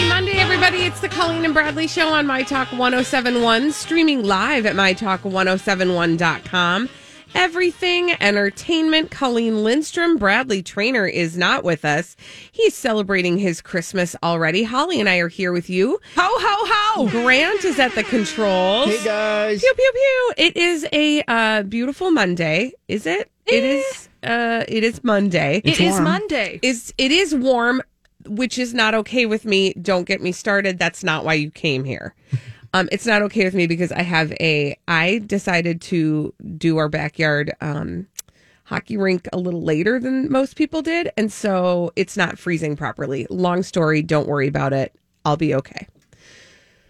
Happy Monday, everybody. It's the Colleen and Bradley Show on My Talk 1071, streaming live at MyTalk1071.com. Everything entertainment. Colleen Lindstrom, Bradley Traynor is not with us. He's celebrating his Christmas already. Holly and I are here with you. Ho, ho, ho. Grant is at the controls. Hey guys. Pew, pew, pew. It is a uh, beautiful Monday. Is it? It is. Uh, it is Monday. It is Monday. Is it is warm, which is not okay with me. Don't get me started. That's not why you came here. Um, it's not okay with me because I have a. I decided to do our backyard um, hockey rink a little later than most people did, and so it's not freezing properly. Long story. Don't worry about it. I'll be okay.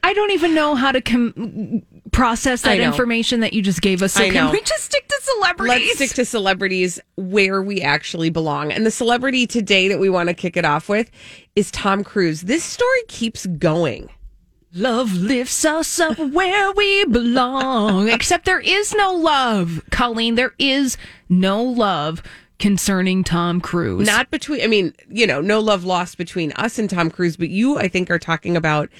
I don't even know how to com- process that information that you just gave us. So I can know. we just stick to celebrities? Let's stick to celebrities where we actually belong. And the celebrity today that we want to kick it off with is Tom Cruise. This story keeps going. Love lifts us up where we belong. Except there is no love, Colleen. There is no love concerning Tom Cruise. Not between, I mean, you know, no love lost between us and Tom Cruise, but you, I think, are talking about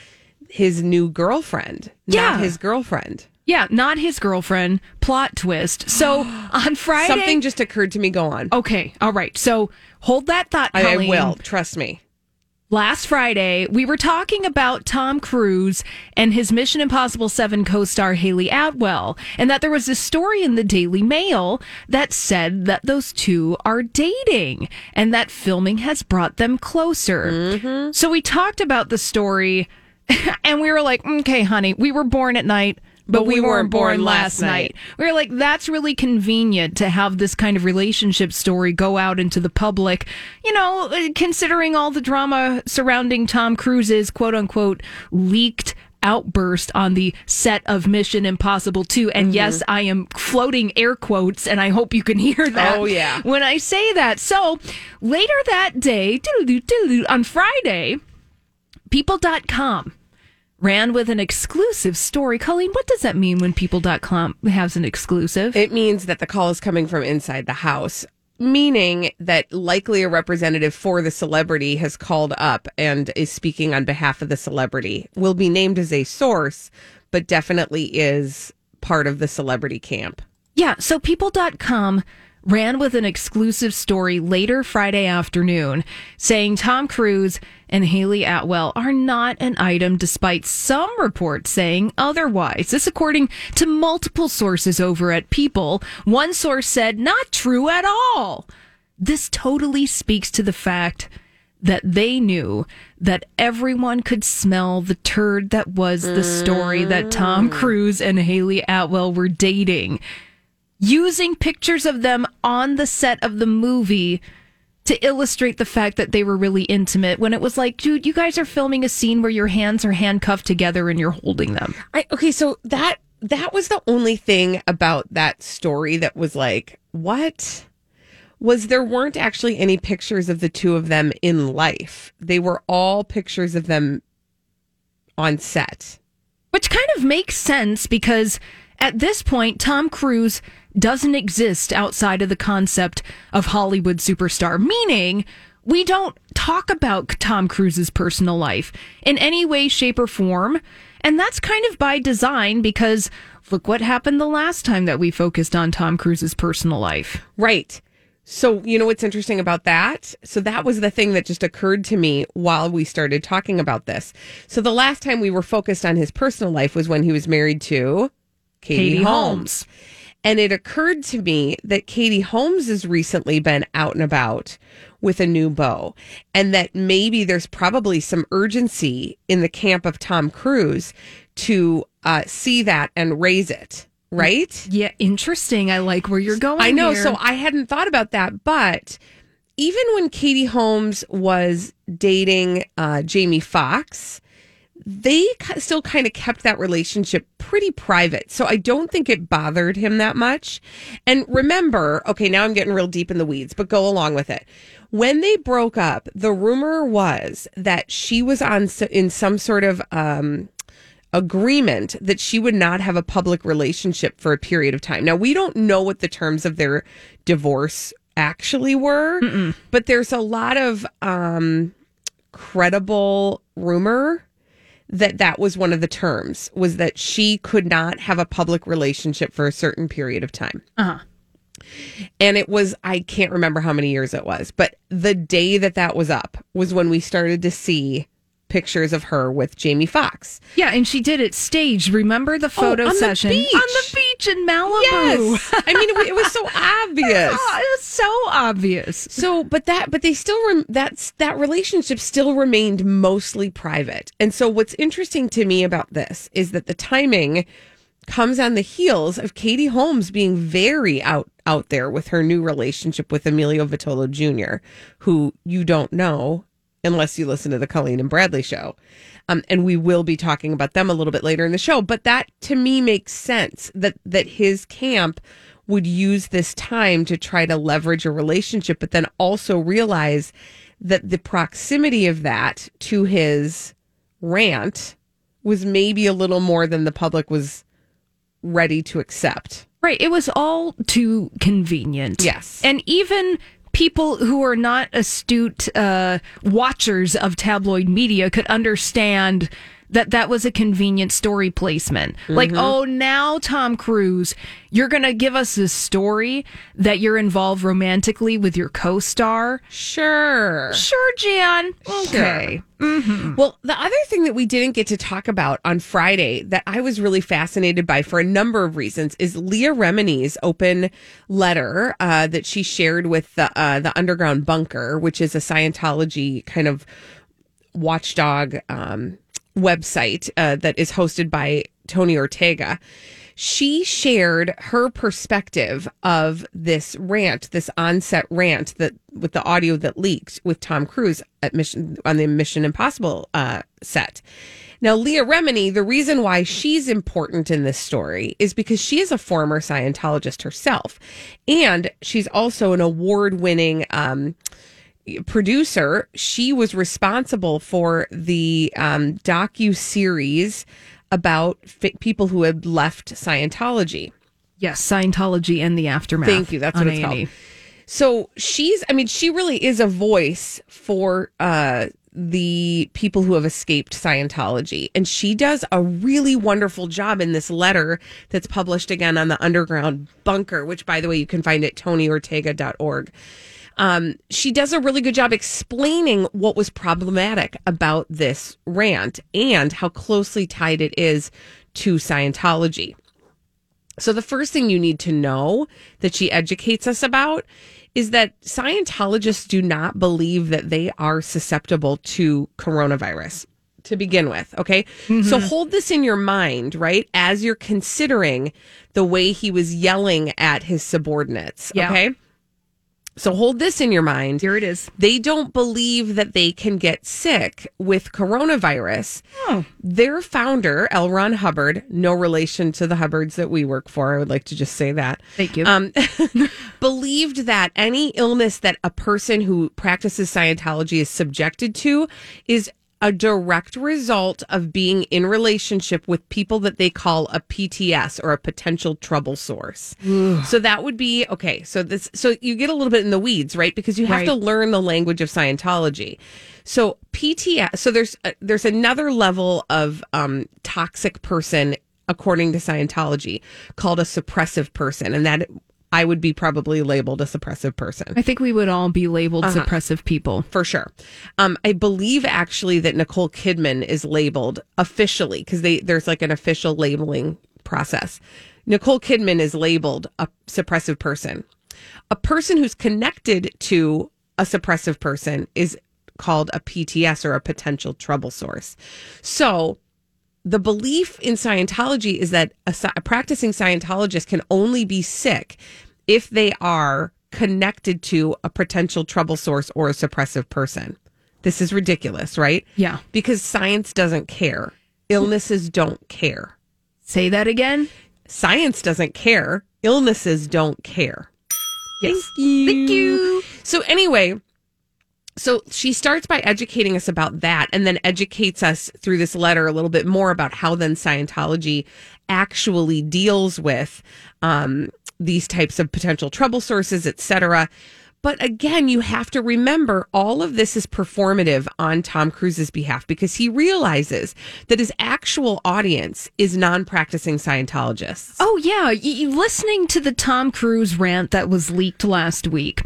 his new girlfriend, Yeah. not his girlfriend. yeah, not his girlfriend. Plot twist. So on Friday, Something just occurred to me. Go on. Okay, all right. So hold that thought, I, I will. Trust me. Last Friday, we were talking about Tom Cruise and his Mission Impossible 7 co star Hayley Atwell, and that there was a story in the Daily Mail that said that those two are dating and that filming has brought them closer. Mm-hmm. So we talked about the story and we were like, okay, honey, we were born at night. But, we, weren't born, last night. We were like, that's really convenient to have this kind of relationship story go out into the public, you know, uh, considering all the drama surrounding Tom Cruise's quote unquote leaked outburst on the set of Mission Impossible 2. And yes, I am floating air quotes, and I hope you can hear that. Oh, yeah. When I say that. So later that day, on Friday, people.com ran with an exclusive story. Colleen, what does that mean when people.com has an exclusive? It means that the call is coming from inside the house, meaning that likely a representative for the celebrity has called up and is speaking on behalf of the celebrity. Will be named as a source, but definitely is part of the celebrity camp. Yeah, so people.com ran with an exclusive story later Friday afternoon saying Tom Cruise and Hayley Atwell are not an item despite some reports saying otherwise. This according to multiple sources over at People. One source said not true at all. This totally speaks to the fact that they knew that everyone could smell the turd that was the story that Tom mm. Cruise and Hayley Atwell were dating using pictures of them on the set of the movie to illustrate the fact that they were really intimate when it was like, dude, you guys are filming a scene where your hands are handcuffed together and you're holding them. I okay, so that that was the only thing about that story that was like, what? Was there weren't actually any pictures of the two of them in life. They were all pictures of them on set. Which kind of makes sense because at this point, Tom Cruise doesn't exist outside of the concept of Hollywood superstar, meaning we don't talk about Tom Cruise's personal life in any way, shape, or form. And that's kind of by design because look what happened the last time that we focused on Tom Cruise's personal life. Right. So, you know what's interesting about that? So, that was the thing that just occurred to me while we started talking about this. So, the last time we were focused on his personal life was when he was married to Katie, Katie Holmes. Holmes. And it occurred to me that Katie Holmes has recently been out and about with a new beau, and that maybe there's probably some urgency in the camp of Tom Cruise to uh, see that and raise it, right? Yeah, interesting. I like where you're going. I know. here. So I hadn't thought about that, but even when Katie Holmes was dating uh, Jamie Foxx, they still kind of kept that relationship pretty private. So I don't think it bothered him that much. And remember, okay, now I'm getting real deep in the weeds, but go along with it. When they broke up, the rumor was that she was on in some sort of um, agreement that she would not have a public relationship for a period of time. Now, we don't know what the terms of their divorce actually were, but there's a lot of um, credible rumor that that was one of the terms was that she could not have a public relationship for a certain period of time. Uh-huh. And it was I can't remember how many years it was, but the day that that was up was when we started to see pictures of her with Jamie Foxx. Yeah, and she did it staged. Remember the oh, photo Oh, on the session beach. on the beach in Malibu? Yes. I mean, it, it was so obvious. Oh, it was so obvious. So, but that, but they still, rem- that's, that relationship still remained mostly private. And so what's interesting to me about this is that the timing comes on the heels of Katie Holmes being very out, out there with her new relationship with Emilio Vitolo Jr., who you don't know unless you listen to the Colleen and Bradley show. Um, and we will be talking about them a little bit later in the show. But that to me makes sense that that his camp would use this time to try to leverage a relationship, but then also realize that the proximity of that to his rant was maybe a little more than the public was ready to accept. Right. It was all too convenient. Yes. And even people who are not astute uh, watchers of tabloid media could understand that that was a convenient story placement. Like, oh, now Tom Cruise, you're going to give us this story that you're involved romantically with your co star. Sure. Sure, Jan. Okay. Well, the other thing that we didn't get to talk about on Friday that I was really fascinated by for a number of reasons is Leah Remini's open letter uh, that she shared with the uh, the Underground Bunker, which is a Scientology kind of watchdog um, website uh, that is hosted by Tony Ortega. She shared her perspective of this rant, this onset rant that with the audio that leaked with Tom Cruise at Mission on the Mission Impossible uh, set. Now, Leah Remini, the reason why she's important in this story is because she is a former Scientologist herself, and she's also an award-winning. Um, producer, she was responsible for the um, docu series about fi- people who had left Scientology. Yes, Scientology and the aftermath. Thank you. That's what it's A&E. called. So she's, I mean, she really is a voice for uh, the people who have escaped Scientology. And she does a really wonderful job in this letter that's published again on the Underground Bunker, which, by the way, you can find at tonyortega.org. Um, she does a really good job explaining what was problematic about this rant and how closely tied it is to Scientology. So, the first thing you need to know that she educates us about is that Scientologists do not believe that they are susceptible to coronavirus to begin with. Okay. So, hold this in your mind, right? As you're considering the way he was yelling at his subordinates. Yeah. Okay. So, hold this in your mind Here it is. they don't believe that they can get sick with coronavirus. Their founder, L. Ron Hubbard, no relation to the Hubbards that we work for, I would like to just say that. Thank you. Um, believed that any illness that a person who practices Scientology is subjected to is a direct result of being in relationship with people that they call a PTS or a potential trouble source. So that would be okay. So this, so you get a little bit in the weeds, right? Because you have Right. to learn the language of Scientology. So PTS, so there's uh, there's another level of um, toxic person according to Scientology called a suppressive person, and that I would be probably labeled a suppressive person. I think we would all be labeled Uh-huh. suppressive people. for sure. Um, I believe actually that Nicole Kidman is labeled officially because they there's like an official labeling process. Nicole Kidman is labeled a suppressive person. A person who's connected to a suppressive person is called a PTS or a potential trouble source. So the belief in Scientology is that a, a practicing Scientologist can only be sick if they are connected to a potential trouble source or a suppressive person. This is ridiculous, right? Yeah. Because science doesn't care. Illnesses don't care. Say that again. Science doesn't care. Illnesses don't care. Yes. Thank you. So anyway, so she starts by educating us about that and then educates us through this letter a little bit more about how then Scientology actually deals with um, these types of potential trouble sources, etc. But again, you have to remember all of this is performative on Tom Cruise's behalf because he realizes that his actual audience is non-practicing Scientologists. Oh yeah, y- listening to the Tom Cruise rant that was leaked last week,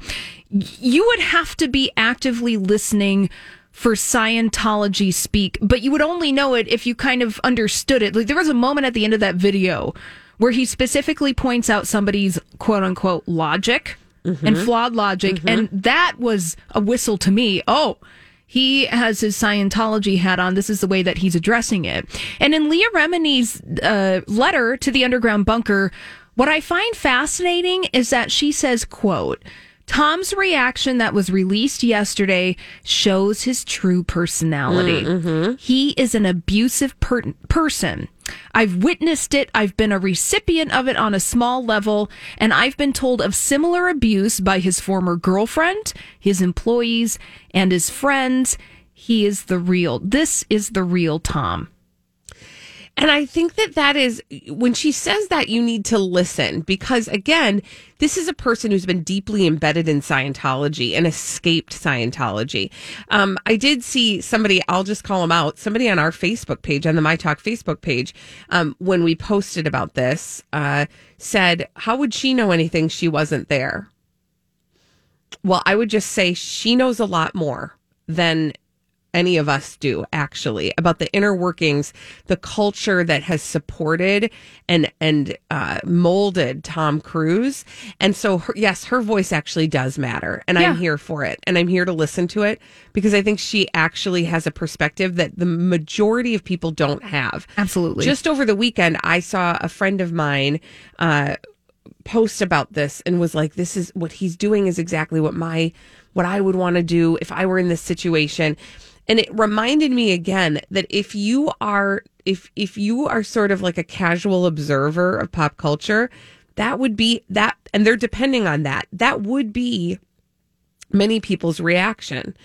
you would have to be actively listening for Scientology speak, but you would only know it if you kind of understood it. Like there was a moment at the end of that video where he specifically points out somebody's quote unquote logic and flawed logic, and that was a whistle to me. Oh, he has his Scientology hat on. This is the way that he's addressing it. And in Leah Remini's uh, letter to the underground bunker, what I find fascinating is that she says, quote, Tom's reaction that was released yesterday shows his true personality. Mm, mm-hmm. He is an abusive per- person. I've witnessed it. I've been a recipient of it on a small level, and I've been told of similar abuse by his former girlfriend, his employees, and his friends. He is the real. This is the real Tom. And I think that that is when she says that you need to listen because again, this is a person who's been deeply embedded in Scientology and escaped Scientology. Um, I did see somebody, I'll just call him out, somebody on our Facebook page, on the My Talk Facebook page, um, when we posted about this, uh, said, How would she know anything? She wasn't there. Well, I would just say she knows a lot more than any of us do actually about the inner workings the culture that has supported and and uh, molded tom cruise. And so her, yes her voice actually does matter and i'm here for it and i'm here to listen to it because i think she actually has a perspective that the majority of people don't have. Absolutely. just over the weekend i saw a friend of mine uh, post about this and was like this is what he's doing is exactly what my what I would want to do if I were in this situation and it reminded me again that if you are if if you are sort of like a casual observer of pop culture that would be that and they're depending on that that would be many people's reaction.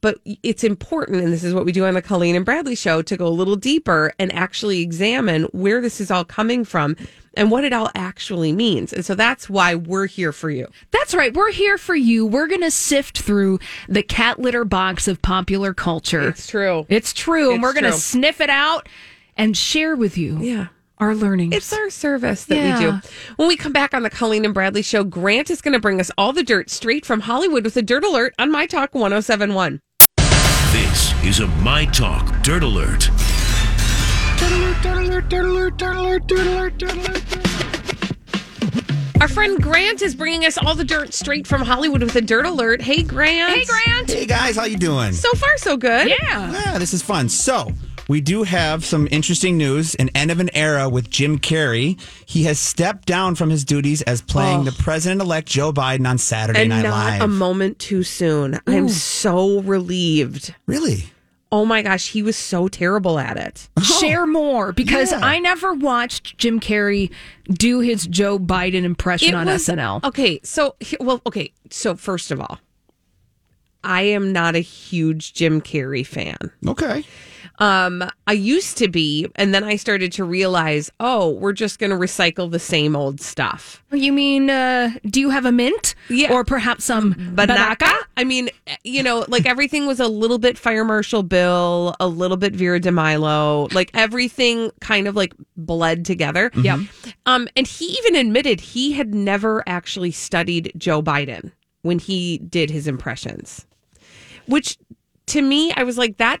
But it's important, and this is what we do on the Colleen and Bradley show, to go a little deeper and actually examine where this is all coming from and what it all actually means. And so that's why we're here for you. That's right. We're here for you. We're going to sift through the cat litter box of popular culture. It's true. It's true. and we're going to sniff it out and share with you Yeah. our learning. It's our service that we do. When we come back on the Colleen and Bradley show, Grant is going to bring us all the dirt straight from Hollywood with a dirt alert on My Talk 1071. This is a My Talk Dirt Alert. Our friend Grant is bringing us all the dirt straight from Hollywood with a dirt alert. Hey, Grant. hey, Grant. Hey guys, how you doing? So far, so good. Yeah. yeah, this is fun. So we do have some interesting news. An end of an era with Jim Carrey. He has stepped down from his duties as playing the oh. president-elect Joe Biden on Saturday and Night not Live. a moment too soon. I'm so relieved. really? Oh my gosh, he was so terrible at it. Oh. Share more because Yeah. I never watched Jim Carrey do his Joe Biden impression on was- SNL. Okay, so he- well, okay, so first of all, I am not a huge Jim Carrey fan. Okay. Um, I used to be, and then I started to realize, oh, we're just going to recycle the same old stuff. You mean, uh, do you have a mint? Yeah. Or perhaps some Banaka? I mean, you know, like everything was a little bit Fire Marshal Bill, a little bit Vera De Milo, like everything kind of like bled together. Yeah. Um, and he even admitted he had never actually studied Joe Biden when he did his impressions, which to me, I was like, that,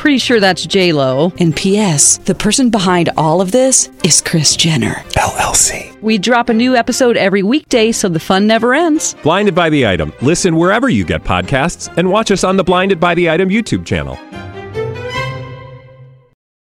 Pretty sure that's J Lo. And P.S. The person behind all of this is Kris Jenner. LLC. We drop a new episode every weekday, so the fun never ends. Blinded by the item. Listen wherever you get podcasts, and watch us on the Blinded by the Item YouTube channel.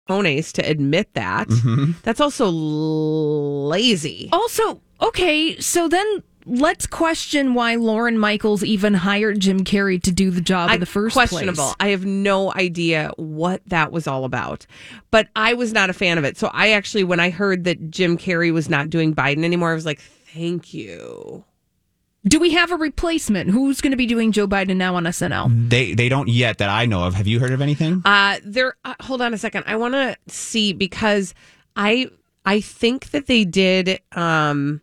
cojones to admit that. Mm-hmm. That's also l- lazy. Also, okay, so then let's question why Lorne Michaels even hired Jim Carrey to do the job in the first questionable. place. I have no idea what that was all about, but I was not a fan of it. So I actually, when I heard that Jim Carrey was not doing Biden anymore, I was like, "Thank you." Do we have a replacement? Who's going to be doing Joe Biden now on SNL? They they don't yet that I know of. Have you heard of anything? Uh, there. Uh, hold on a second. I want to see because I I think that they did. Um,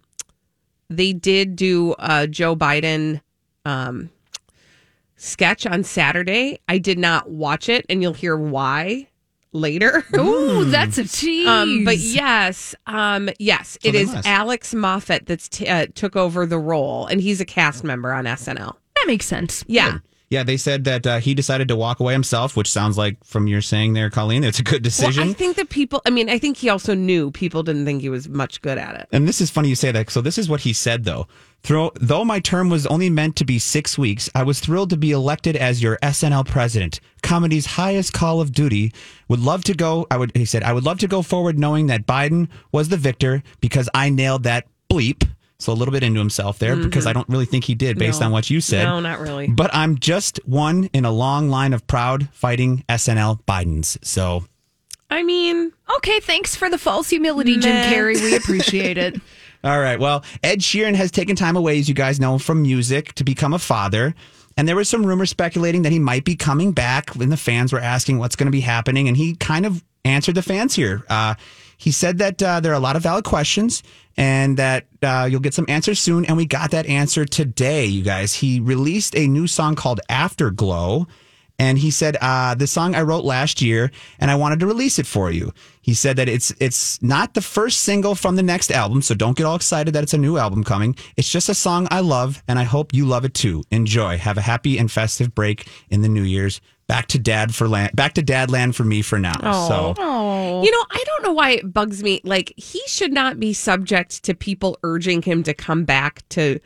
they did do a Joe Biden um sketch on Saturday. I did not watch it, and you'll hear why later. Ooh, that's a tease. Um, but yes, um, yes, it they is must. Alex Moffat that's t- uh, took over the role, and he's a cast member on SNL. that makes sense. Yeah, Yeah, they said that uh, he decided to walk away himself, which sounds like from your saying there, Colleen, it's a good decision. Well, I think that people. I mean, I think he also knew people didn't think he was much good at it. And this is funny you say that. So this is what he said though. Throw, though my term was only meant to be six weeks, I was thrilled to be elected as your SNL president. Comedy's highest call of duty. Would love to go. I would. He said I would love to go forward knowing that Biden was the victor because I nailed that bleep. So a little bit into himself there because I don't really think he did based No. on what you said. No, not really. But I'm just one in a long line of proud fighting SNL Bidens. So I mean, Okay, thanks for the false humility, Jim Carrey. We appreciate it. All right. Well, Ed Sheeran has taken time away, as you guys know, from music to become a father. And there was some rumors speculating that he might be coming back when the fans were asking what's going to be happening. And he kind of answered the fans here. Uh, he said that uh, there are a lot of valid questions and that uh, you'll get some answers soon. And we got that answer today, you guys. He released a new song called Afterglow. And he said, uh, "The song I wrote last year, and I wanted to release it for you." He said that it's it's not the first single from the next album, so don't get all excited that it's a new album coming. It's just a song I love, and I hope you love it too. Enjoy. Have a happy and festive break in the New Year's. Back to dad for land. Back to dad land for me for now. So you know, I don't know why it bugs me. Like he should not be subject to people urging him to come back to,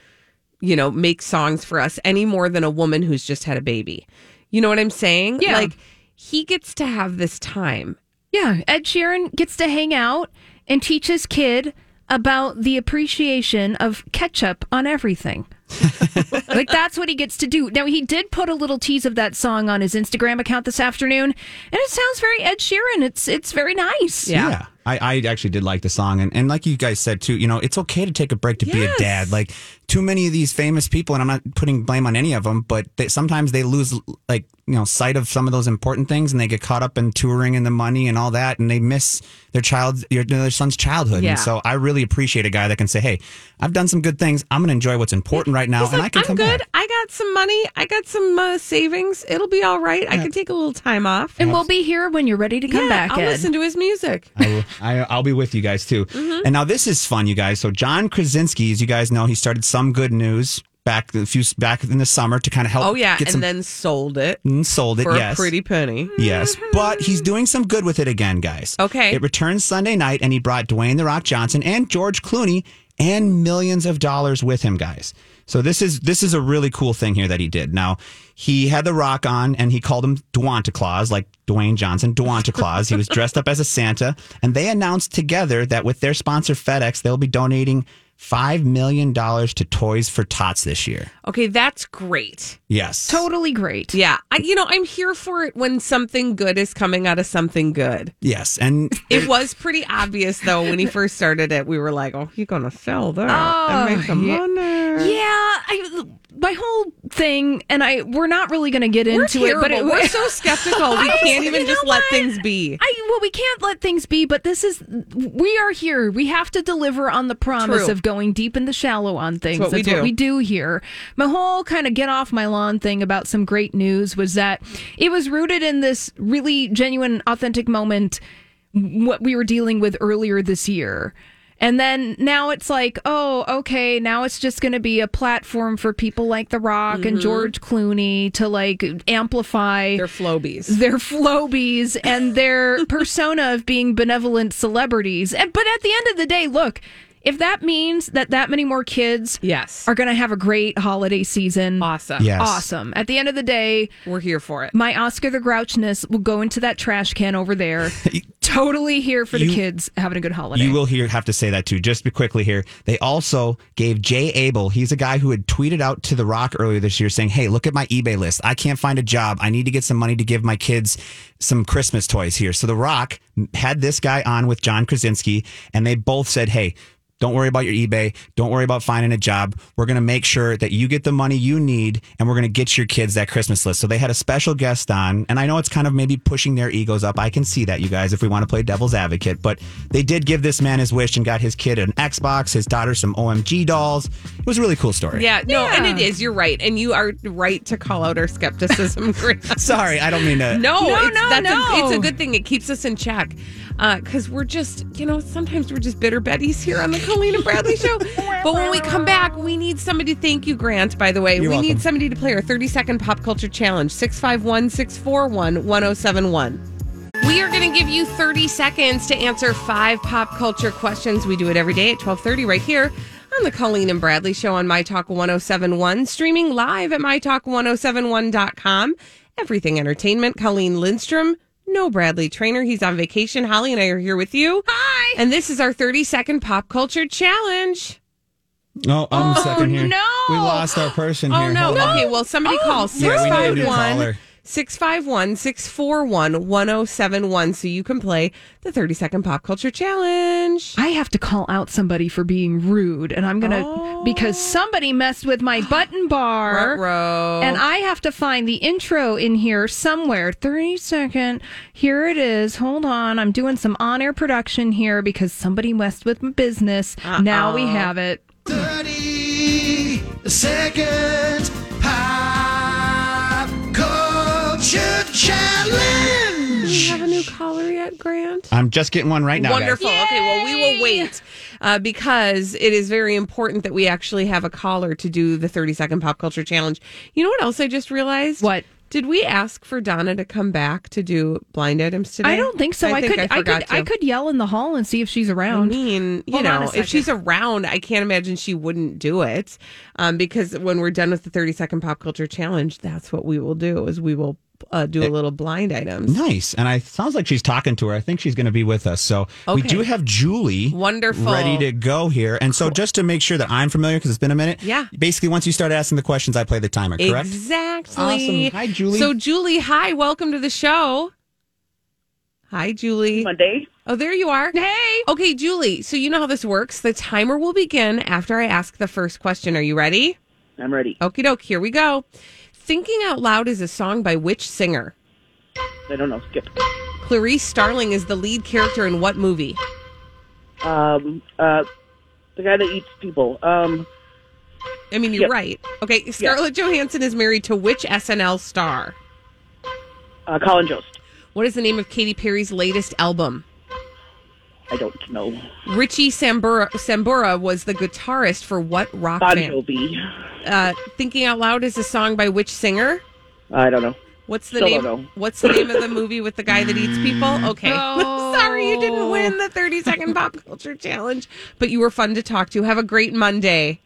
you know, make songs for us any more than a woman who's just had a baby. You know what I'm saying? Yeah. Like he gets to have this time. Yeah, Ed Sheeran gets to hang out and teach his kid about the appreciation of ketchup on everything. like that's what he gets to do. Now he did put a little tease of that song on his Instagram account this afternoon, and it sounds very Ed Sheeran. It's it's very nice. Yeah. I, I actually did like the song. And, and like you guys said too, you know, it's okay to take a break to be a dad. Like too many of these famous people, and I'm not putting blame on any of them, but they, sometimes they lose like, you know, sight of some of those important things and they get caught up in touring and the money and all that. And they miss their child, their, their son's childhood. Yeah. And so I really appreciate a guy that can say, Hey, I've done some good things. I'm going to enjoy what's important right now. He's and like, I can I'm come good. back. I got some money. I got some uh, savings. It'll be all right. I can take a little time off. And we'll be here when you're ready to come yeah, back, I'll Ed. listen to his music. I will, I, I'll be with you guys too. Mm-hmm. And now this is fun, you guys. So John Krasinski, as you guys know, he started some good news back a few back in the summer to kind of help. Oh yeah, and some, then sold it and sold it. for yes, a pretty penny. yes. But he's doing some good with it again, guys. Okay. it returns Sunday night, and he brought Dwayne the Rock Johnson and George Clooney and millions of dollars with him, guys. So this is this is a really cool thing here that he did. Now he had the Rock on, and he called him Dwanta Claus, like Dwayne Johnson, Dwanta Claus. he was dressed up as a Santa, and they announced together that with their sponsor FedEx, they'll be donating five million dollars to Toys for Tots this year. Okay, that's great. Yes, totally great. Yeah, I, you know, I'm here for it when something good is coming out of something good. Yes, and It was pretty obvious though when he first started it. We were like, "Oh, you're gonna sell that and oh, make some yeah. money." Yeah, I, my whole thing, and I we're not really going to get We're into it, but it, we're so skeptical. We can't even just let what? things be. I well, we can't let things be, but this is we are here. We have to deliver on the promise True. of going deep in the shallow on things. what we That's what do. we do here. My whole kind of get off my lawn thing about some great news was that it was rooted in this really genuine, authentic moment what we were dealing with earlier this year. And then now it's like, oh, okay, now it's just going to be a platform for people like The Rock and mm-hmm. George Clooney to like amplify They're flobies. their flobies and their persona of being benevolent celebrities. And, but at the end of the day, look, if that means that that many more kids Yes. are going to have a great holiday season, Awesome. Yes. awesome. At the end of the day, We're here for it. my Oscar the Grouchness will go into that trash can over there. totally here for the You- kids having a good holiday. You will hear have to say that too. Just be quickly here. They also gave Jay Abel. He's a guy who had tweeted out to The Rock earlier this year saying, "Hey, look at my eBay list. I can't find a job. I need to get some money to give my kids some Christmas toys here." So The Rock had this guy on with John Krasinski, and they both said, "Hey." Don't worry about your eBay. Don't worry about finding a job. We're going to make sure that you get the money you need and we're going to get your kids that Christmas list. So they had a special guest on. And I know it's kind of maybe pushing their egos up. I can see that, you guys, if we want to play devil's advocate. But they did give this man his wish and got his kid an Xbox, his daughter some OMG dolls. It was a really cool story. Yeah, no, and it is. You're right, and you are right to call out our skepticism. Sorry, I don't mean to. No, No, it's, no, that's no. A, it's a good thing. It keeps us in check uh, because we're just, you know, sometimes we're just bitter Betties here on the Colleen and Bradley show. but when we come back, we need somebody. Thank you, Grant. By the way, You're we welcome. need somebody to play our 30 second pop culture challenge 651 641 1071. We are going to give you 30 seconds to answer five pop culture questions. We do it every day at 12:30 right here on the Colleen and Bradley show on My Talk 1071, streaming live at mytalk1071.com. Everything Entertainment, Colleen Lindstrom, no Bradley Traynor. He's on vacation. Holly and I are here with you. Hi. And this is our 30 second pop culture challenge. Oh, I'm the second here. no. We lost our person Oh here. no. Hold on. Okay, well somebody oh. call Yeah, we need a 651 caller. 651 641 1071 so you can play the 30 second pop culture challenge. I have to call out somebody for being rude, and I'm gonna oh. because somebody messed with my button bar. Ruh-roh. And I have to find the intro in here somewhere. 30 second. Here it is. Hold on. I'm doing some on air production here because somebody messed with my business. Now we have it. 30 seconds culture challenge. Do you have a new caller yet, Grant? I'm just getting one right now. guys. Wonderful. Okay, well, we will wait uh, because it is very important that we actually have a caller to do the 30 second pop culture challenge. You know what else I just realized? What? Did we ask for Donna to come back to do blind items today? I don't think so. I, think could I, forgot could I could yell in the hall and see if she's around. I mean, you Hold know, if she's around, I can't imagine she wouldn't do it. Um, because when we're done with the 30 second pop culture challenge, that's what we will do is we will uh, do a little blind items. Nice. And I sounds like she's talking to her. I think she's going to be with us. So we do have Julie Wonderful. ready to go here. And so just to make sure that I'm familiar, because it's been a minute. Yeah. Basically, once you start asking the questions, I play the timer, correct? Exactly. Awesome. Hi, Julie. So, Julie, hi, welcome to the show. Hi, Julie. Monday. Oh, there you are. Hey. Okay, Julie. So, you know how this works. The timer will begin after I ask the first question. Are you ready? I'm ready. Okie doke, here we go. Thinking Out Loud is a song by which singer? I don't know. Skip. Clarice Starling is the lead character in what movie? Um, uh, the guy that eats people. Um, I mean, you're Yep. right. Okay, Scarlett Johansson is married to which SNL star? uh, Colin Jost. What is the name of Katy Perry's latest album? I don't know. Richie Sambora, Sambora was the guitarist for what rock Bon band? Jovi. Uh, Thinking Out Loud is a song by which singer? I don't know. What's the Still name? don't know. What's the name of the movie with the guy that eats people? Okay, Oh. sorry you didn't win the 30 second pop culture challenge, but you were fun to talk to. Have a great Monday.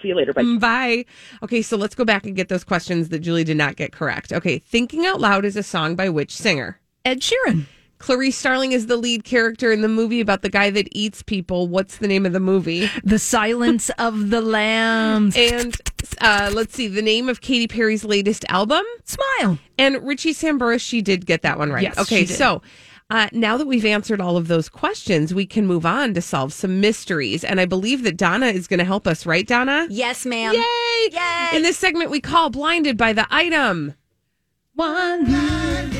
See you later. Bye. Bye. Okay, so let's go back and get those questions that Julie did not get correct. Okay, Thinking Out Loud is a song by which singer? Ed Sheeran. Clarice Starling is the lead character in the movie about the guy that eats people. What's the name of the movie? The Silence of the Lambs. And uh, let's see, the name of Katy Perry's latest album? Smile. And Richie Sambora, she did get that one right. Yes, okay, so uh, now that we've answered all of those questions, we can move on to solve some mysteries. And I believe that Donna is going to help us, right, Donna? Yes, ma'am. Yay! Yay! In this segment, we call Blinded by the Item. One.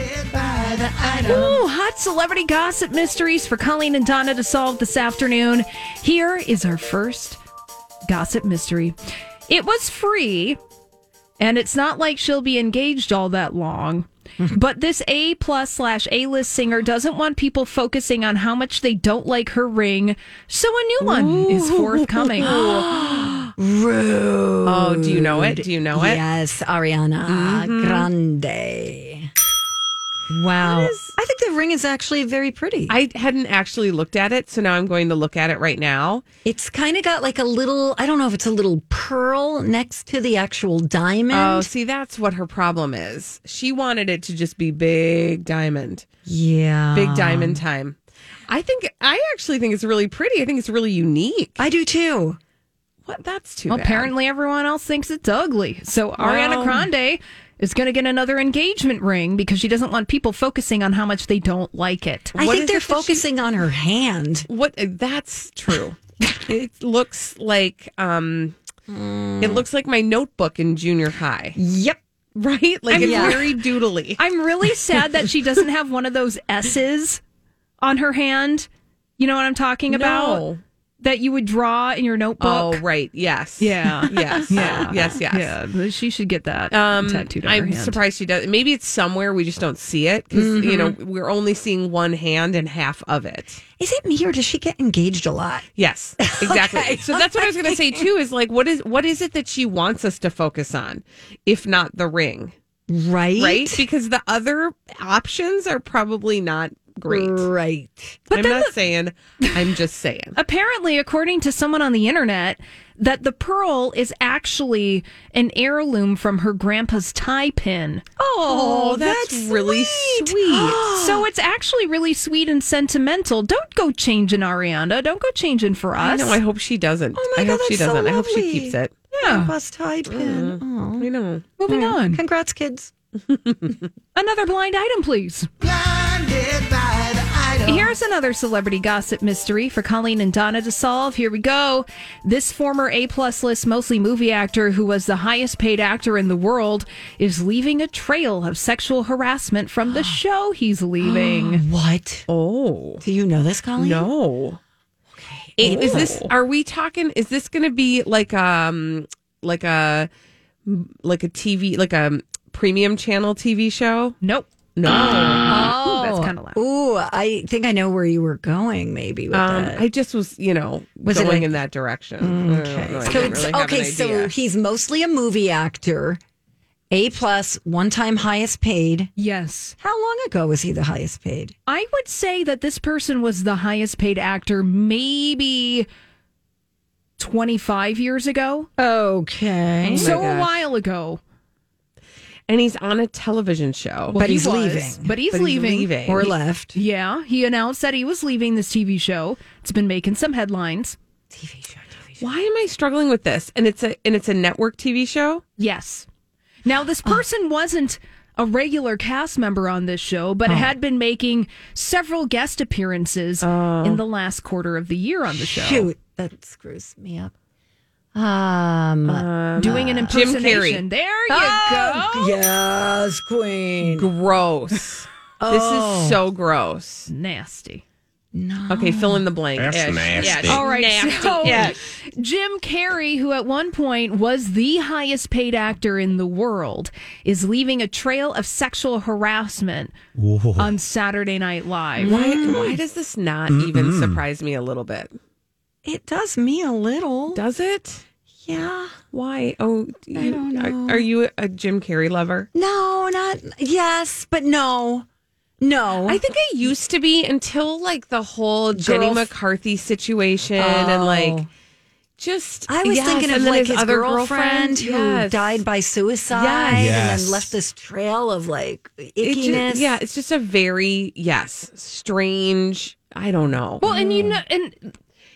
Ooh, hot celebrity gossip mysteries for Colleen and Donna to solve this afternoon. Here is our first gossip mystery. It was free, and it's not like she'll be engaged all that long. but this A plus slash A list singer doesn't want people focusing on how much they don't like her ring, so a new one is forthcoming. Rude. Oh, do you know it? Do you know it? Yes, Ariana Mhm. Grande. Wow. I think the ring is actually very pretty. I hadn't actually looked at it, so now I'm going to look at it right now. It's kind of got like a little, I don't know if it's a little pearl next to the actual diamond. Oh, see, that's what her problem is. She wanted it to just be big diamond. yeah. Big diamond time. I think I actually think it's really pretty. I think it's really unique. I do too. What? That's too Well, bad. apparently everyone else thinks it's ugly. So Ariana Well- Grande is going to get another engagement ring because she doesn't want people focusing on how much they don't like it. I What think they're it that she- focusing on her hand. What? That's true. it looks like um, it looks like my notebook in junior high. Yep. Right? Like I'm- it's Yeah. very doodly. I'm really sad that she doesn't have one of those S's on her hand. You know what I'm talking about? No. That you would draw in your notebook. Oh, right. Yes. Yeah. Yes. Yeah. Yes. Yes. Yeah, she should get that Um, tattooed on I'm hand. surprised she does. Maybe it's somewhere we just don't see it because you know we're only seeing one hand and half of it. Is it me or does she get engaged a lot? Yes, exactly. Okay. So that's what I was going to say too. Is like, what is what is it that she wants us to focus on, if not the ring, Right? right? Because the other options are probably not great. Right. But I'm not saying. I'm just saying. Apparently, according to someone on the internet, that the pearl is actually an heirloom from her grandpa's tie pin. Oh, oh that's, really sweet. so it's actually really sweet and sentimental. Don't go changing Ariana. Don't go changing for I us. know. I hope she doesn't. Oh my I God, hope she that's so doesn't. I hope she keeps it. Yeah. Grandpa's tie pin. Oh. I know. Moving on. Congrats, kids. Another blind item, please. Blinded by the item. Here's another celebrity gossip mystery for Colleen and Donna to solve. Here we go. This former A plus list, mostly movie actor who was the highest paid actor in the world, is leaving a trail of sexual harassment from the show he's leaving. What? Oh Do you know this, Colleen? no. Is- Is this? Are we talking? Is this going to be like um like a like a TV like a premium channel TV show? Nope. No. Oh, that's kind of loud. Ooh, I think I know where you were going. Maybe with Um, that. I just was, you know, Was going like- in that direction. Okay. know. So didn't really okay. So he's mostly a movie actor. A plus, one time highest paid. Yes. How long ago was he the highest paid? I would say that this person was the highest paid actor maybe 25 years ago. Okay. Oh so a while ago. and he's on a television show. Well, But he's was, leaving. But he's But he's leaving. leaving. or He- left. Yeah, he announced that he was leaving this TV show. It's been making some headlines. TV show. TV show. Why am I struggling with this? And it's a and it's a network TV show. Yes. Now, this person wasn't a regular cast member on this show, but had been making several guest appearances in the last quarter of the year on the show. Shoot, that screws me up. Um, Doing an impersonation. Carrey. There you oh, go. yes, Queen. Gross. This Oh. is so gross. Nasty. No. Okay, fill in the blank. That's Ish. nasty. Yeah, All right, nasty. so Ish. Jim Carrey, who at one point was the highest paid actor in the world, is leaving a trail of sexual harassment on Saturday Night Live. Why, why mm. does this not even surprise me a little bit? It does me a little. Does it? Yeah. Why? Oh, you, don't know. Are, are you a Jim Carrey lover? No, not yes, but no, no. I think I used to be until like the whole Jenny Girlf- McCarthy situation and oh. like Oh. just I was yes, thinking of and then like his, other girlfriend, who yes. died by suicide Yes. and then left this trail of like It ickiness. yeah, it's just a very yes strange. I don't know. Well, and you mm. know, and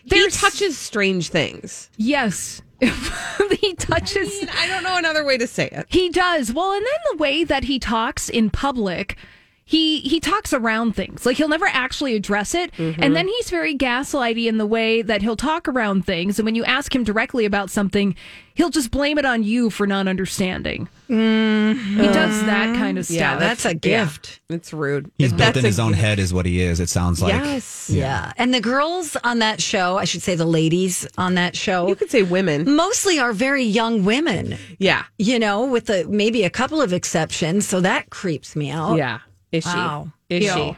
he there's touches strange things. Yes, he touches. I don't know another way to say it. He does. Well, and then the way that he talks in public, he he talks around things. Like he'll never actually address it, and mm-hmm. then he's very gaslighty in the way that he'll talk around things. And when you ask him directly about something, he'll just blame it on you for not understanding. Mm-hmm. He does that kind of stuff. Yeah, That's a gift. Yeah, it's rude. He's That's built in his own gift. head, is what he is. It sounds like. Yes. Yeah. And the girls on that show, I should say the ladies on that show, You could say women. mostly are very young women, Yeah. you know, with a, maybe a couple of exceptions. So that creeps me out. Yeah. Is she? Wow. Is Yo.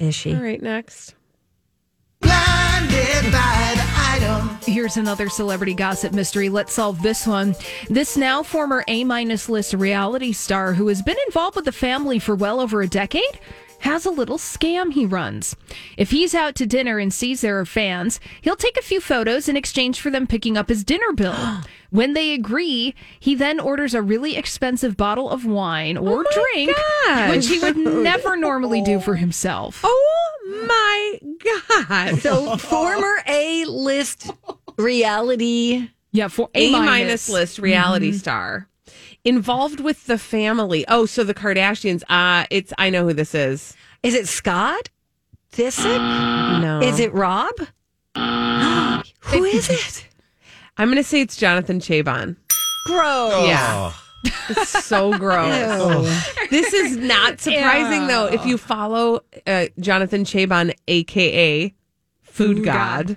Is she? she? All right, next. Blinded by the item. Here's another celebrity gossip mystery. Let's solve this one. This now former A minus list reality star who has been involved with the family for well over a decade has a little scam he runs. If he's out to dinner and sees there are fans, he'll take a few photos in exchange for them picking up his dinner bill. when they agree, he then orders a really expensive bottle of wine or drink, which he would never normally do for himself. Oh my God. So former A list reality. Yeah, for A A minus list reality Mm-hmm. star involved with the family. Oh, so the Kardashians. Uh it's I know who this is. Is it Scott This Disick? No. Is it Rob? Who is it? I'm gonna say it's Jonathan Cheban. Gross. Yeah. It's so gross. This is not surprising though if you follow uh, Jonathan Cheban, aka Food, God.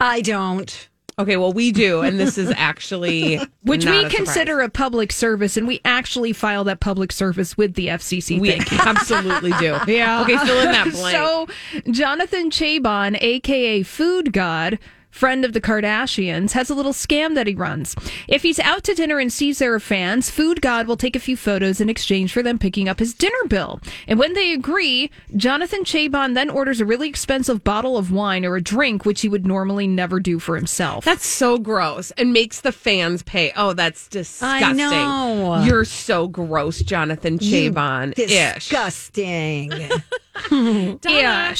I don't. Okay, well we do, and this is actually which not we a surprise. consider a public service, and we actually file that public service with the FCC. We Thank absolutely do. Yeah. Okay, fill in that blank. So, Jonathan Cheban, aka Food God, friend of the Kardashians, has a little scam that he runs. If he's out to dinner and sees there are fans, Food God will take a few photos in exchange for them picking up his dinner bill. And when they agree, Jonathan Cheban then orders a really expensive bottle of wine or a drink, which he would normally never do for himself. That's so gross and makes the fans pay. Oh, that's disgusting. I know. You're so gross, Jonathan Cheban. Ish. Disgusting. Donna.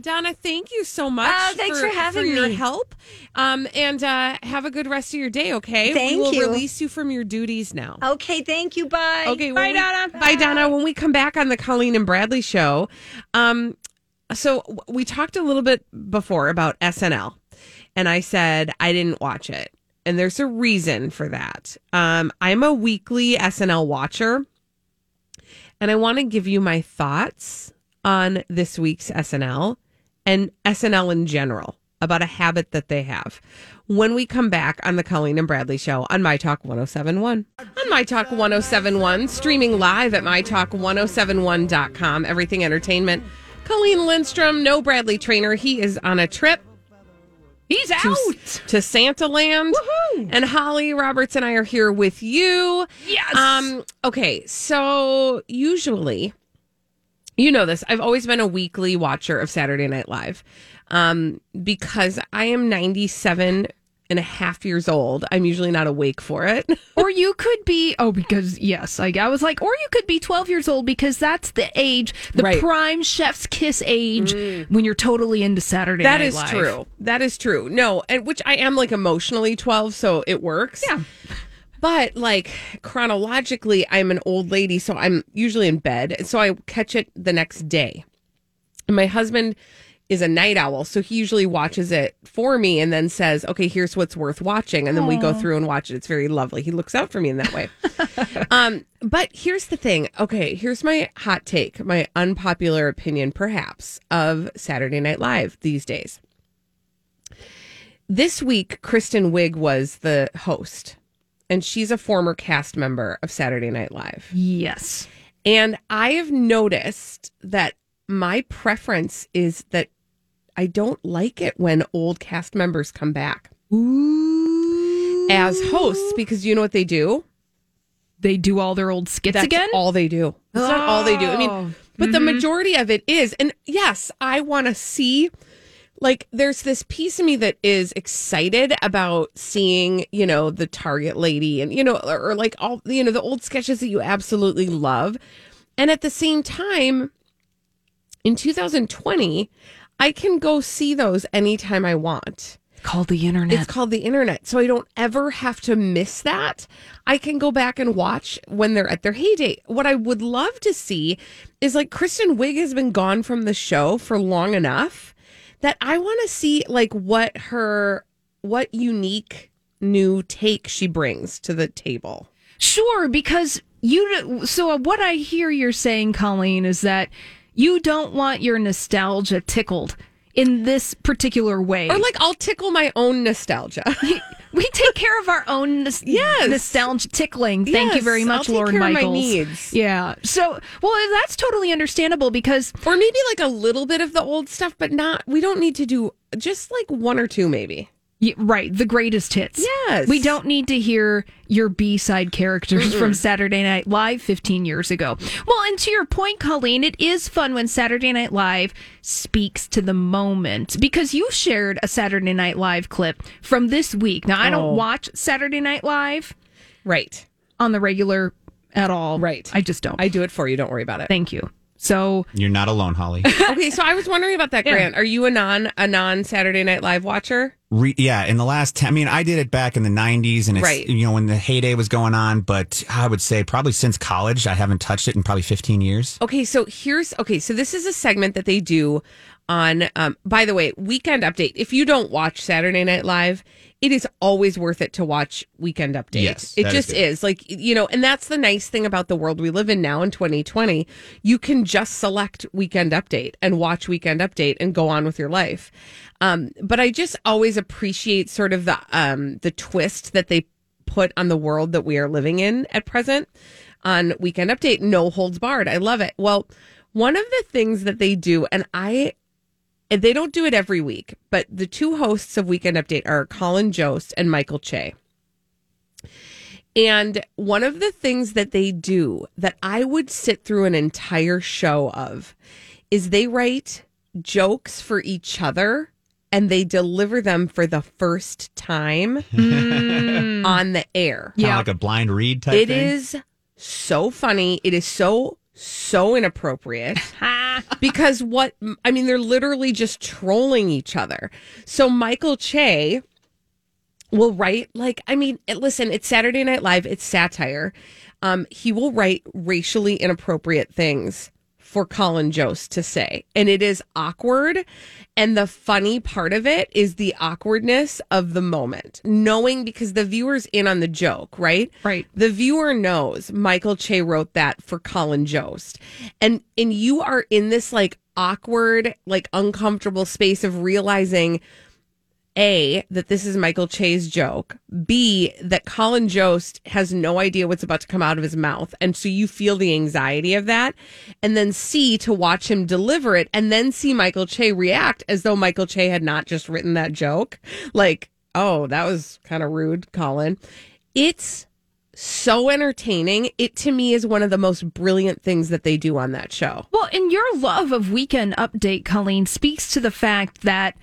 Donna, thank you so much. Oh, thanks for having your me. help. Um, and uh, have a good rest of your day. Okay. Thank we will you. release you from your duties now. okay, thank you. Bye. Okay. Bye, we- Donna. Bye, Donna. When we come back on the Colleen and Bradley show, um, so we talked a little bit before about SNL, and I said I didn't watch it, and there's a reason for that. Um, I'm a weekly SNL watcher, and I want to give you my thoughts on this week's SNL and SNL in general about a habit that they have. When we come back on the Colleen and Bradley show on My Talk 1071. On My Talk 1071, streaming live at MyTalk1071.com, everything entertainment. Colleen Lindstrom, no Bradley Traynor. He is on a trip He's out. to Santa Land. And Holly Roberts and I are here with you. Yes. Um, okay, so usually, you know this, I've always been a weekly watcher of Saturday Night Live. Um, because I am 97 and a half years old. I'm usually not awake for it. Or you could be, oh, because, yes, like I was like, or you could be 12 years old because that's the age, the Right. Mm. prime chef's kiss age when you're totally into Saturday That Night is Live. true. That is true. No, and which I am like emotionally 12, so it works. Yeah. But like chronologically, I'm an old lady, so I'm usually in bed. So I catch it the next day. And my husband is a night owl, so he usually watches it for me and then says, Okay, here's what's worth watching. And then we go through and watch it. It's very lovely. He looks out for me in that way. um, but here's the thing. Okay, here's my hot take, my unpopular opinion, perhaps, of Saturday Night Live these days. This week, Kristen Wiig was the host, and she's a former cast member of Saturday Night Live. Yes. And I have noticed that my preference is that I don't like it when old cast members come back as hosts because you know what they do? They do all their old skits That's again? all they do. That's not all they do. I Oh. mean, but the oh. mm-hmm. majority of it is. And yes, I want to see like there's this piece of me that is excited about seeing, you know, the Target lady and you know or, or like all you know the old sketches that you absolutely love. And at the same time in 2020, I can go see those anytime I want. Called the internet. It's called the internet. So I don't ever have to miss that. I can go back and watch when they're at their heyday. What I would love to see is like Kristen Wiig has been gone from the show for long enough that I want to see like what her what unique new take she brings to the table. Sure, because you. So what I hear you're saying, Colleen, is that you don't want your nostalgia tickled in this particular way. Or like I'll tickle my own nostalgia. we take care of our own nos- Yes. nostalgia tickling. Thank you Yes, very I'll much, take Lorne care of my Michaels. needs. Yeah. So, well, that's totally understandable because, or maybe like a little bit of the old stuff, but not. We don't need to do just like one or two, maybe. Yeah, right, the greatest hits. Yes. We don't need to hear your B side characters Mm-mm. from Saturday Night Live 15 years ago. Well, and to your point, Colleen, it is fun when Saturday Night Live speaks to the moment because you shared a Saturday Night Live clip from this week. Now, I Oh. don't watch Saturday Night Live Right. on the regular at all. Right. I just don't. I do it for you. Don't worry about it. Thank you. So, You're not alone, Holly. okay, so I was wondering about that, Grant. Are you a non a non Saturday Night Live watcher? Re- yeah, in the last, 10, I mean, I did it back in the 90s and it's, Right. you know, when the heyday was going on, but I would say probably since college, I haven't touched it in probably 15 years. Okay, so here's okay. So this is a segment that they do on. Um, by the way, Weekend Update. If you don't watch Saturday Night Live, it is always worth it to watch Weekend Update. Yes, it just good. is. Like you know, and that's the nice thing about the world we live in now in 2020. You can just select Weekend Update and watch Weekend Update and go on with your life. Um, but I just always appreciate sort of the um the twist that they put on the world that we are living in at present on Weekend Update. No holds barred. I love it. Well, one of the things that they do, and I, they don't do it every week, but the two hosts of Weekend Update are Colin Jost and Michael Che. And one of the things that they do that I would sit through an entire show of is they write jokes for each other and they deliver them for the first time hmm. on the air. Kind of like a blind read type It thing. is so funny. It is so so inappropriate because what I mean, they're literally just trolling each other. So Michael Che will write like I mean, it, listen, it's Saturday Night Live, it's satire. Um, he will write racially inappropriate things for Colin Jost to say, and it is awkward. And the funny part of it is the awkwardness of the moment, knowing because the viewer's in on the joke, right? Right. The viewer knows Michael Che wrote that for Colin Jost, and and you are in this like awkward, like uncomfortable space of realizing a, that this is Michael Che's joke. B, that Colin Jost has no idea what's about to come out of his mouth. And so you feel the anxiety of that. And then C, to watch him deliver it and then see Michael Che react as though Michael Che had not just written that joke. Like, oh, that was kind of rude, Colin. It's so entertaining. It to me is one of the most brilliant things that they do on that show. Well, and your love of Weekend Update, Colleen, speaks to the fact that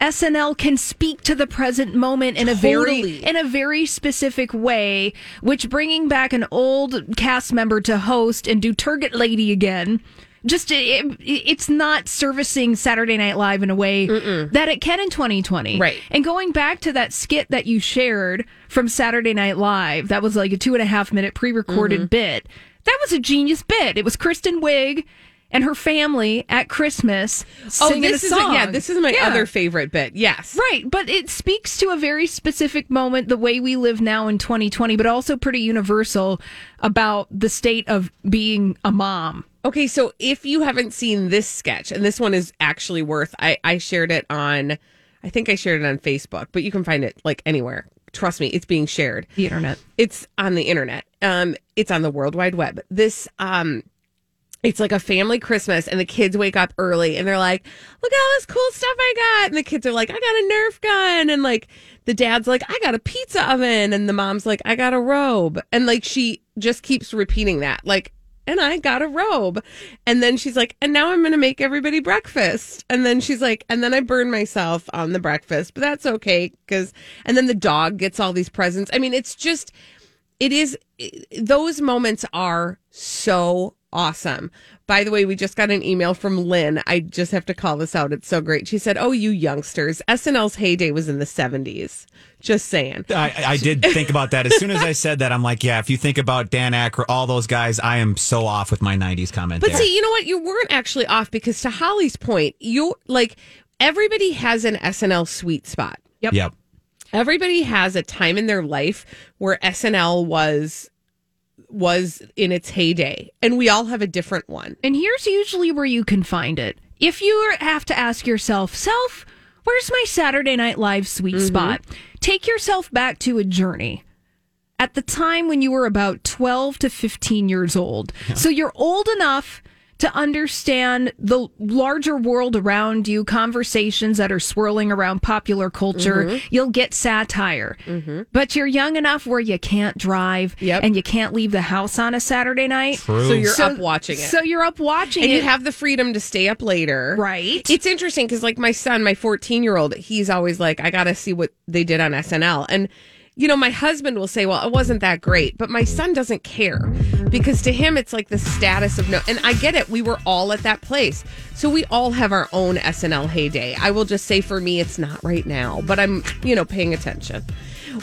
SNL can speak to the present moment in a very in a very specific way, which bringing back an old cast member to host and do Target Lady again. Just it, it's not servicing Saturday Night Live in a way that it can in 2020. Right. And going back to that skit that you shared from Saturday Night Live, that was like a two and a half minute pre recorded Mm-hmm. bit. That was a genius bit. It was Kristen Wiig and her family at Christmas Oh, singing this a is yeah, this is my Yeah. other favorite bit. Yes. Right, but it speaks to a very specific moment, the way we live now in 2020, but also pretty universal about the state of being a mom. Okay, so if you haven't seen this sketch, and this one is actually worth, I, I shared it on, I think I shared it on Facebook, but you can find it like anywhere. Trust me, it's being shared. The internet. It's on the internet. Um, it's on the World Wide Web. This, um, it's like a family Christmas, and the kids wake up early and they're like, "Look at all this cool stuff I got!" And the kids are like, "I got a Nerf gun," and like the dad's like, "I got a pizza oven," and the mom's like, "I got a robe," and like she just keeps repeating that, like, "And I got a robe," and then she's like, "And now I'm gonna make everybody breakfast," and then she's like, "And then I burn myself on the breakfast, but that's okay because," and then the dog gets all these presents. I mean, it's just it is those moments are so awesome. By the way, we just got an email from Lynn. I just have to call this out. It's so great. She said, "Oh, you youngsters, SNL's heyday was in the '70s." Just saying. I, I did think about that. As soon as I said that, I'm like, yeah, if you think about Dan Aykroyd, all those guys, I am so off with my 90s comment. But there. see, you know what? You weren't actually off because to Holly's point, you like everybody has an SNL sweet spot. Yep. Yep. Everybody has a time in their life where SNL was was in its heyday, and we all have a different one. And here's usually where you can find it. If you have to ask yourself, self, where's my Saturday Night Live sweet mm-hmm. spot? Take yourself back to a journey at the time when you were about 12 to 15 years old. So you're old enough to understand the larger world around you, conversations that are swirling around popular culture. Mhm. You'll get satire. But you're young enough where you can't drive and you can't leave the house on a Saturday night. So you're up watching it. So you're up watching it. and it. you have the freedom to stay up later. Right. It's interesting because, like, my son, my 14 year old, he's always like, I got to see what they did on SNL. And, you know, my husband will say, well, it wasn't that great. But my son doesn't care because to him, it's like the status of no. And I get it. We were all at that place. So we all have our own SNL heyday. I will just say for me, it's not right now, but I'm, you know, paying attention.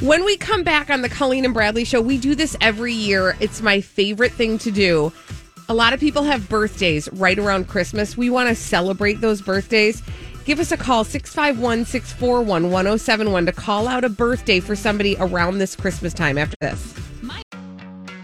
When we come back on the Colleen and Bradley show, we do this every year. It's my favorite thing to do. A lot of people have birthdays right around Christmas. We want to celebrate those birthdays. Give us a call, 651 641 1071, to call out a birthday for somebody around this Christmas time after this.